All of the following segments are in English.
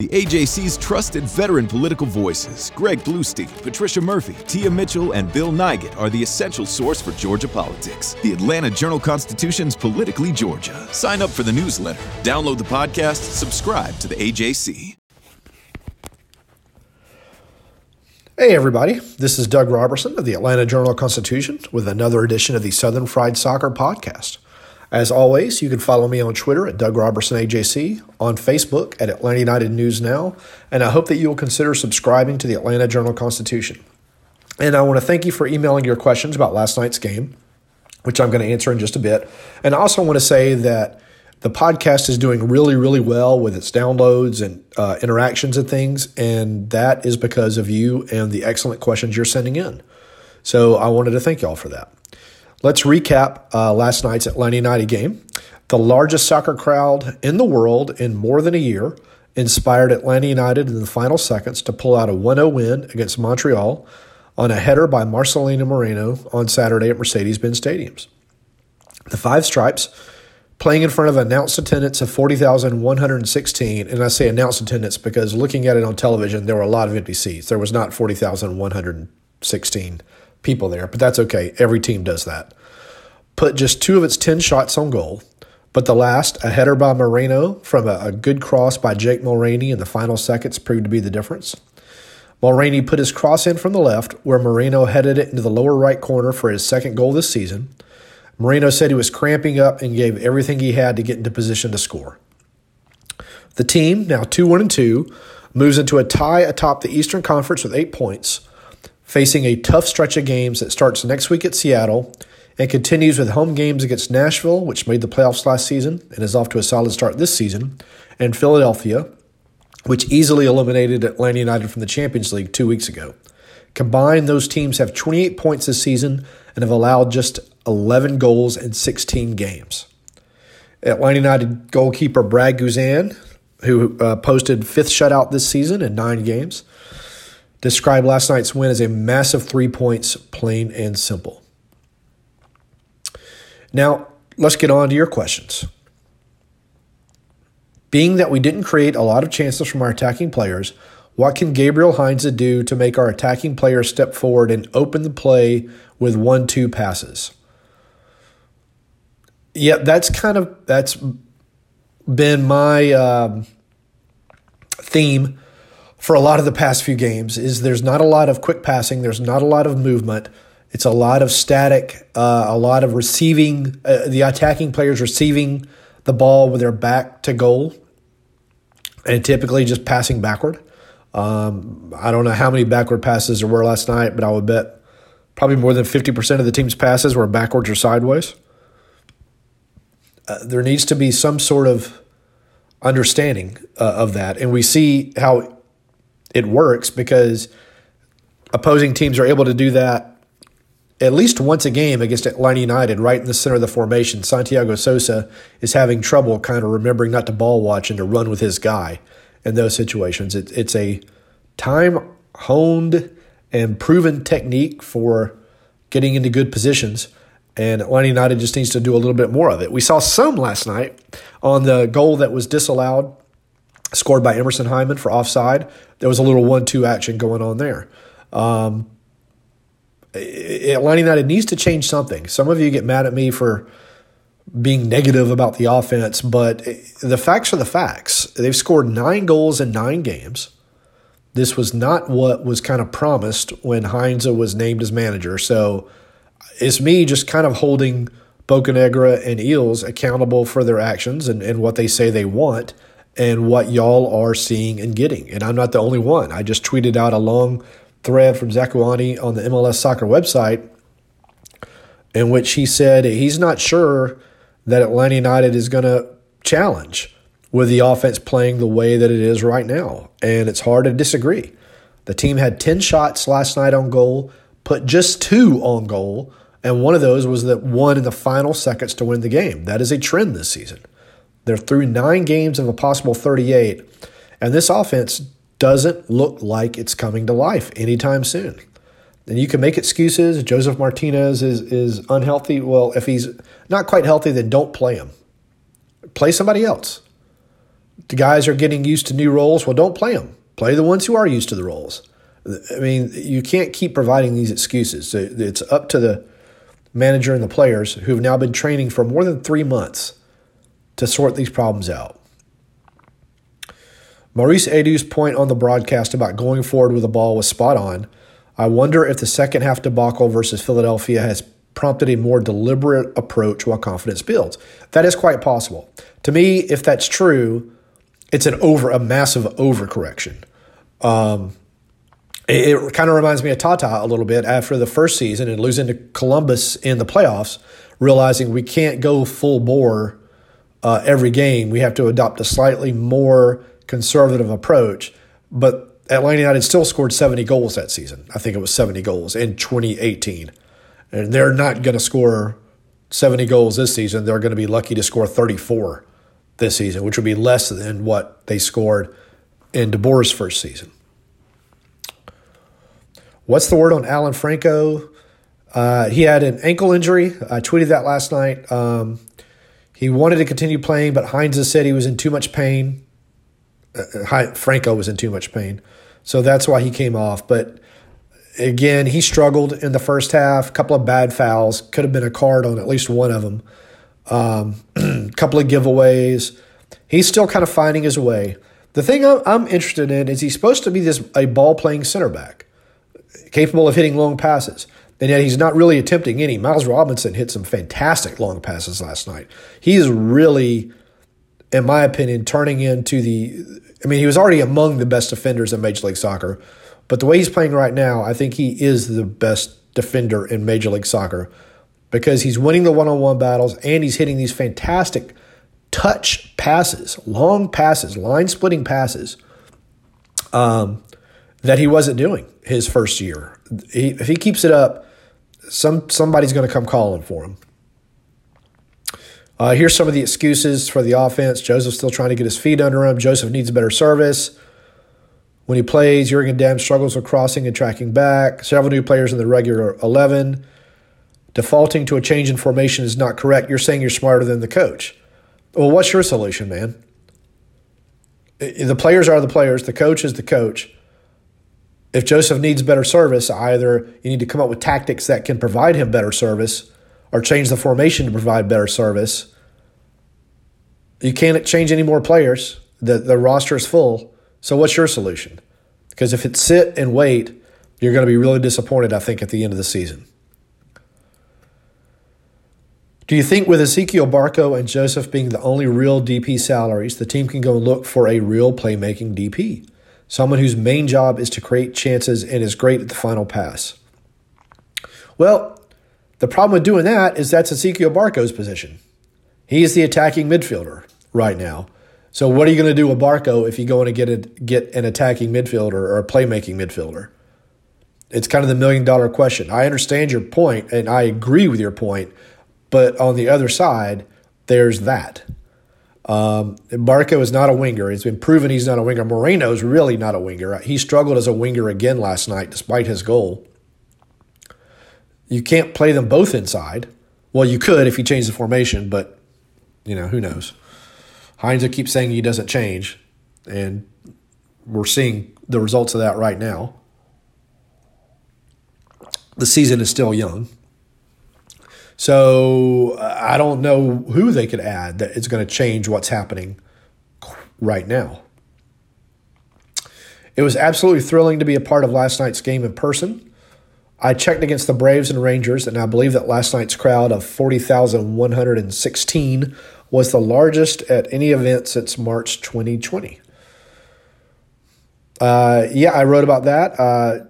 The AJC's trusted veteran political voices, Greg Bluestein, Patricia Murphy, Tia Mitchell, and Bill Nigut, are the essential source for Georgia politics. The Atlanta Journal Constitution's Politically Georgia. Sign up for the newsletter, download the podcast, subscribe to the AJC. Hey, everybody. This is Doug Roberson of the Atlanta Journal Constitution with another edition of the Southern Fried Soccer Podcast. As always, you can follow me on Twitter at Doug Roberson AJC, on Facebook at Atlanta United News Now, and I hope that you will consider subscribing to the Atlanta Journal Constitution. And I want to thank you for emailing your questions about last night's game, which I'm going to answer in just a bit. And I also want to say that the podcast is doing really, really well with its downloads and uh, interactions and things, and that is because of you and the excellent questions you're sending in. So I wanted to thank y'all for that. Let's recap uh, last night's Atlanta United game. The largest soccer crowd in the world in more than a year inspired Atlanta United in the final seconds to pull out a 1 0 win against Montreal on a header by Marcelino Moreno on Saturday at Mercedes Benz Stadiums. The Five Stripes, playing in front of announced attendance of 40,116, and I say announced attendance because looking at it on television, there were a lot of empty seats. There was not 40,116 people there, but that's okay. Every team does that. Put just two of its 10 shots on goal, but the last, a header by Moreno from a, a good cross by Jake Mulraney in the final seconds, proved to be the difference. Mulroney put his cross in from the left, where Moreno headed it into the lower right corner for his second goal this season. Moreno said he was cramping up and gave everything he had to get into position to score. The team, now 2 1 and 2, moves into a tie atop the Eastern Conference with eight points facing a tough stretch of games that starts next week at Seattle and continues with home games against Nashville, which made the playoffs last season and is off to a solid start this season, and Philadelphia, which easily eliminated Atlanta United from the Champions League two weeks ago. Combined, those teams have 28 points this season and have allowed just 11 goals in 16 games. Atlanta United goalkeeper Brad Guzan, who uh, posted fifth shutout this season in nine games, described last night's win as a massive three points, plain and simple. Now, let's get on to your questions. Being that we didn't create a lot of chances from our attacking players, what can Gabriel Heinze do to make our attacking players step forward and open the play with one two passes? Yeah, that's kind of that's been my um, theme for a lot of the past few games is there's not a lot of quick passing, there's not a lot of movement. It's a lot of static, uh, a lot of receiving, uh, the attacking players receiving the ball with their back to goal and typically just passing backward. Um, I don't know how many backward passes there were last night, but I would bet probably more than 50% of the team's passes were backwards or sideways. Uh, there needs to be some sort of understanding uh, of that. And we see how it works because opposing teams are able to do that at least once a game against Atlanta United, right in the center of the formation. Santiago Sosa is having trouble kind of remembering not to ball watch and to run with his guy in those situations. It, it's a time honed and proven technique for getting into good positions. And Atlanta United just needs to do a little bit more of it. We saw some last night on the goal that was disallowed scored by Emerson Hyndman for offside. There was a little one-two action going on there. Um, Atlanta United needs to change something. Some of you get mad at me for being negative about the offense, but the facts are the facts. They've scored nine goals in nine games. This was not what was kind of promised when Heinze was named as manager. So it's me just kind of holding Bocanegra and Eales accountable for their actions and, and what they say they want and what y'all are seeing and getting. And I'm not the only one. I just tweeted out a long thread from Zakuani on the MLS soccer website in which he said he's not sure that Atlanta United is going to challenge with the offense playing the way that it is right now. And it's hard to disagree. The team had 10 shots last night on goal, put just two on goal, and one of those was that one in the final seconds to win the game. That is a trend this season. They're through nine games of a possible 38, and this offense doesn't look like it's coming to life anytime soon. And you can make excuses. Josef Martinez is, is unhealthy. Well, if he's not quite healthy, then don't play him. Play somebody else. The guys are getting used to new roles. Well, don't play them. Play the ones who are used to the roles. I mean, you can't keep providing these excuses. It's up to the manager and the players who have now been training for more than three months to sort these problems out. Maurice Edu's point on the broadcast about going forward with the ball was spot on. I wonder if the second half debacle versus Philadelphia has prompted a more deliberate approach while confidence builds. That is quite possible. To me, if that's true, it's an over a massive overcorrection. Um, it, it kind of reminds me of Tata a little bit after the first season and losing to Columbus in the playoffs, realizing we can't go full bore uh, every game. We have to adopt a slightly more conservative approach. But Atlanta United still scored 70 goals that season. I think it was 70 goals in 2018. And they're not going to score 70 goals this season. They're going to be lucky to score 34 this season, which would be less than what they scored in DeBoer's first season. What's the word on Alan Franco? Uh, he had an ankle injury. I tweeted that last night. Um, he wanted to continue playing, but Heinze said he was in too much pain. Uh, Franco was in too much pain. So that's why he came off. But again, he struggled in the first half. A couple of bad fouls. Could have been a card on at least one of them. Um, a couple of giveaways. He's still kind of finding his way. The thing I'm, I'm interested in is he's supposed to be this a ball playing center back capable of hitting long passes. And yet he's not really attempting any. Miles Robinson hit some fantastic long passes last night. He is really, in my opinion, turning into the. I mean, he was already among the best defenders in Major League Soccer, but the way he's playing right now, I think he is the best defender in Major League Soccer because he's winning the one on one battles and he's hitting these fantastic touch passes, long passes, line splitting passes. Um, that he wasn't doing his first year. He, if he keeps it up, some somebody's going to come calling for him. Uh, here's some of the excuses for the offense. Josef's still trying to get his feet under him. Josef needs better service. When he plays, Jurgen Damm struggles with crossing and tracking back. Several new players in the regular 11. Defaulting to a change in formation is not correct. You're saying you're smarter than the coach. Well, what's your solution, man? The players are the players, the coach is the coach if Josef needs better service, either you need to come up with tactics that can provide him better service or change the formation to provide better service. You can't change any more players. The, the roster is full. So, what's your solution? Because if it's sit and wait, you're going to be really disappointed, I think, at the end of the season. Do you think with Ezequiel Barco and Josef being the only real DP salaries, the team can go look for a real playmaking DP? Someone whose main job is to create chances and is great at the final pass. Well, the problem with doing that is that's Ezequiel Barco's position. He is the attacking midfielder right now. So what are you going to do with Barco if you go in and get a, get an attacking midfielder or a playmaking midfielder? It's kind of the million dollar question. I understand your point and I agree with your point, but on the other side, there's that. Um, Barco is not a winger. It's been proven he's not a winger. Moreno is really not a winger. He struggled as a winger again last night despite his goal. You can't play them both inside. Well, you could if you change the formation, but you know who knows. Heinze keeps saying he doesn't change, and we're seeing the results of that right now. The season is still young. So I don't know who they could add that is going to change what's happening right now. It was absolutely thrilling to be a part of last night's game in person. I checked against the Braves and Rangers, and I believe that last night's crowd of 40,116 was the largest at any event since March 2020. Uh, yeah, I wrote about that. Uh,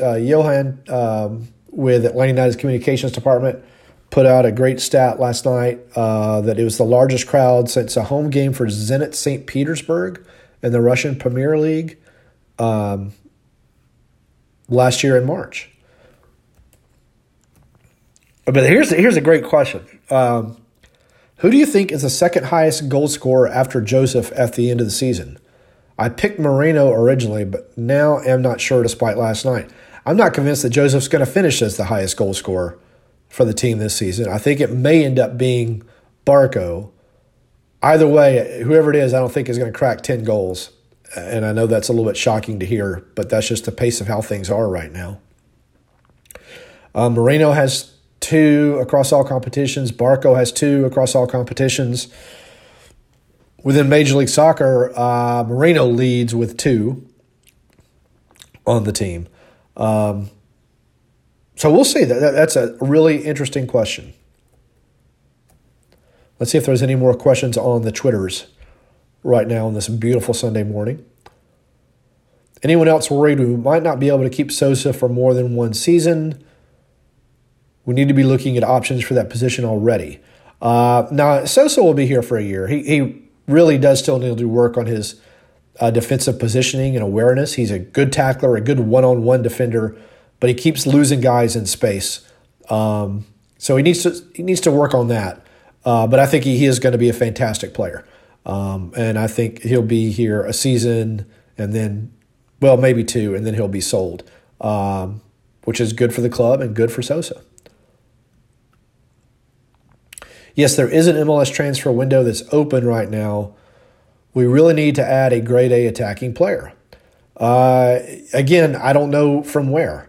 uh, Johan um, with Atlanta United's communications department put out a great stat last night uh, that it was the largest crowd since a home game for Zenit St. Petersburg in the Russian Premier League um, last year in March. But here's here's a great question. Um, who do you think is the second highest goal scorer after Josef at the end of the season? I picked Moreno originally, but now am not sure despite last night. I'm not convinced that Josef's going to finish as the highest goal scorer for the team this season. I think it may end up being Barco. Either way, whoever it is, I don't think is going to crack 10 goals. And I know that's a little bit shocking to hear, but that's just the pace of how things are right now. Uh, Moreno has two across all competitions. Barco has two across all competitions. Within Major League Soccer, uh, Moreno leads with two on the team. Um, so we'll see. That, that's a really interesting question. Let's see if there's any more questions on the Twitters right now on this beautiful Sunday morning. Anyone else worried we might not be able to keep Sosa for more than one season? We need to be looking at options for that position already. Uh, now, Sosa will be here for a year. He, he really does still need to do work on his uh, defensive positioning and awareness. He's a good tackler, a good one on one defender, but he keeps losing guys in space. Um, so he needs to he needs to work on that. Uh, but I think he, he is going to be a fantastic player, um, and I think he'll be here a season and then, well, maybe two, and then he'll be sold, um, which is good for the club and good for Sosa. Yes, there is an MLS transfer window that's open right now we really need to add a grade A attacking player. Uh, again, I don't know from where.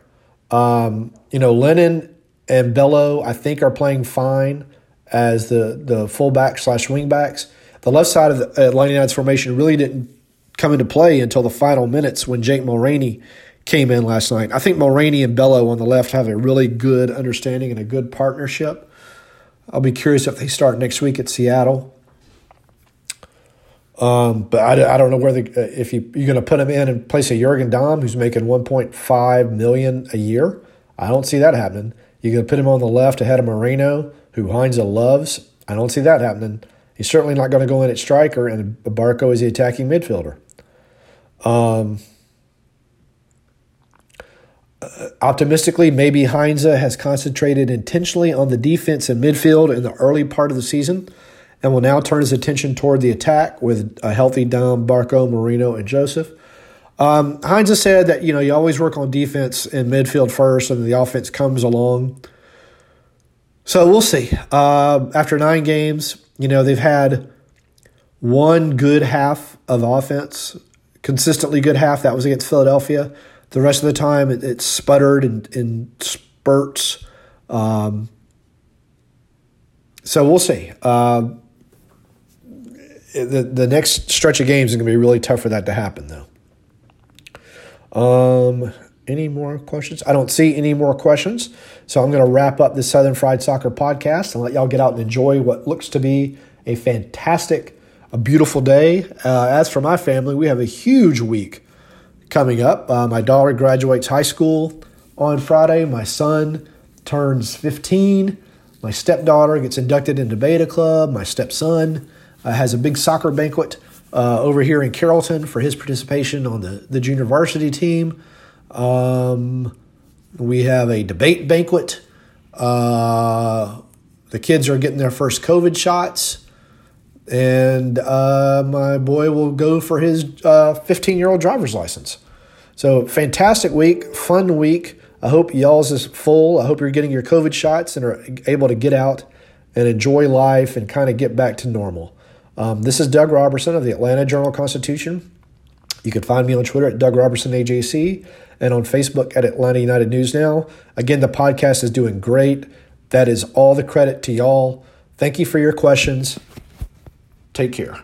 Um, you know, Lennon and Bello, I think, are playing fine as the the fullback slash wingbacks. The left side of the Atlanta United's formation really didn't come into play until the final minutes when Jake Mulraney came in last night. I think Mulraney and Bello on the left have a really good understanding and a good partnership. I'll be curious if they start next week at Seattle. Um, but I, I don't know where the uh, if you you're going to put him in and place a Jurgen Damm who's making 1.5 million a year. I don't see that happening. You're going to put him on the left ahead of Moreno, who Heinze loves. I don't see that happening. He's certainly not going to go in at striker, and Barco is the attacking midfielder. Um, uh, optimistically, maybe Heinze has concentrated intentionally on the defense and midfield in the early part of the season and will now turn his attention toward the attack with a healthy Damm, Barco, Moreno, and Josef. Um, Heinze said that you know you always work on defense and midfield first, and the offense comes along. So we'll see. Uh, after nine games, you know they've had one good half of offense, consistently good half. That was against Philadelphia. The rest of the time, it, it sputtered in, in spurts. Um, so we'll see. Uh, the the next stretch of games is going to be really tough for that to happen, though. Um, any more questions? I don't see any more questions, so I'm going to wrap up the Southern Fried Soccer podcast and let y'all get out and enjoy what looks to be a fantastic, a beautiful day. Uh, as for my family, we have a huge week coming up. Uh, my daughter graduates high school on Friday. My son turns 15. My stepdaughter gets inducted into Beta Club. My stepson has a big soccer banquet uh, over here in Carrollton for his participation on the, the junior varsity team. Um, we have a debate banquet. Uh, the kids are getting their first COVID shots. And uh, my boy will go for his 15 uh, year old driver's license. So, fantastic week, fun week. I hope y'all's is full. I hope you're getting your COVID shots and are able to get out and enjoy life and kind of get back to normal. Um, this is Doug Roberson of the Atlanta Journal Constitution. You can find me on Twitter at Doug Roberson AJC and on Facebook at Atlanta United News Now. Again, the podcast is doing great. That is all the credit to y'all. Thank you for your questions. Take care.